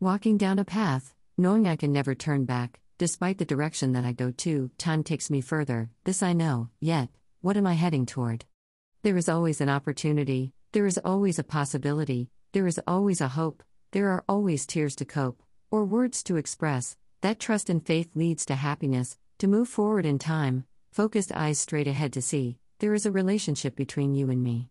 Walking down a path, knowing I can never turn back, despite the direction that I go to, time takes me further, this I know, yet, what am I heading toward? There is always an opportunity, there is always a possibility, there is always a hope, there are always tears to cope, or words to express. That trust and faith leads to happiness, to move forward in time, focused eyes straight ahead to see, there is a relationship between you and me.